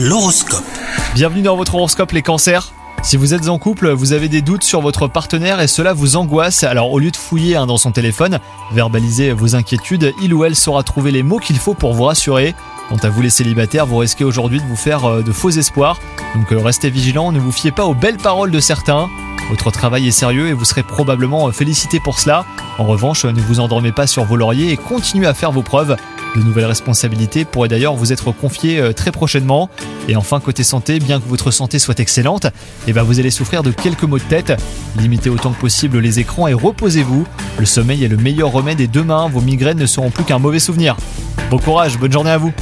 L'horoscope. Bienvenue dans votre horoscope les cancers. Si vous êtes en couple, vous avez des doutes sur votre partenaire et cela vous angoisse, alors au lieu de fouiller hein, dans son téléphone, verbalisez vos inquiétudes, il ou elle saura trouver les mots qu'il faut pour vous rassurer. Quant à vous les célibataires, vous risquez aujourd'hui de vous faire euh, de faux espoirs, donc euh, restez vigilants, ne vous fiez pas aux belles paroles de certains. Votre travail est sérieux et vous serez probablement euh, félicité pour cela. En revanche, ne vous endormez pas sur vos lauriers et continuez à faire vos preuves. De nouvelles responsabilités pourraient d'ailleurs vous être confiées euh, très prochainement. Et enfin, côté santé, bien que votre santé soit excellente, eh ben vous allez souffrir de quelques maux de tête. Limitez autant que possible les écrans et reposez-vous. Le sommeil est le meilleur remède et demain, vos migraines ne seront plus qu'un mauvais souvenir. Bon courage, bonne journée à vous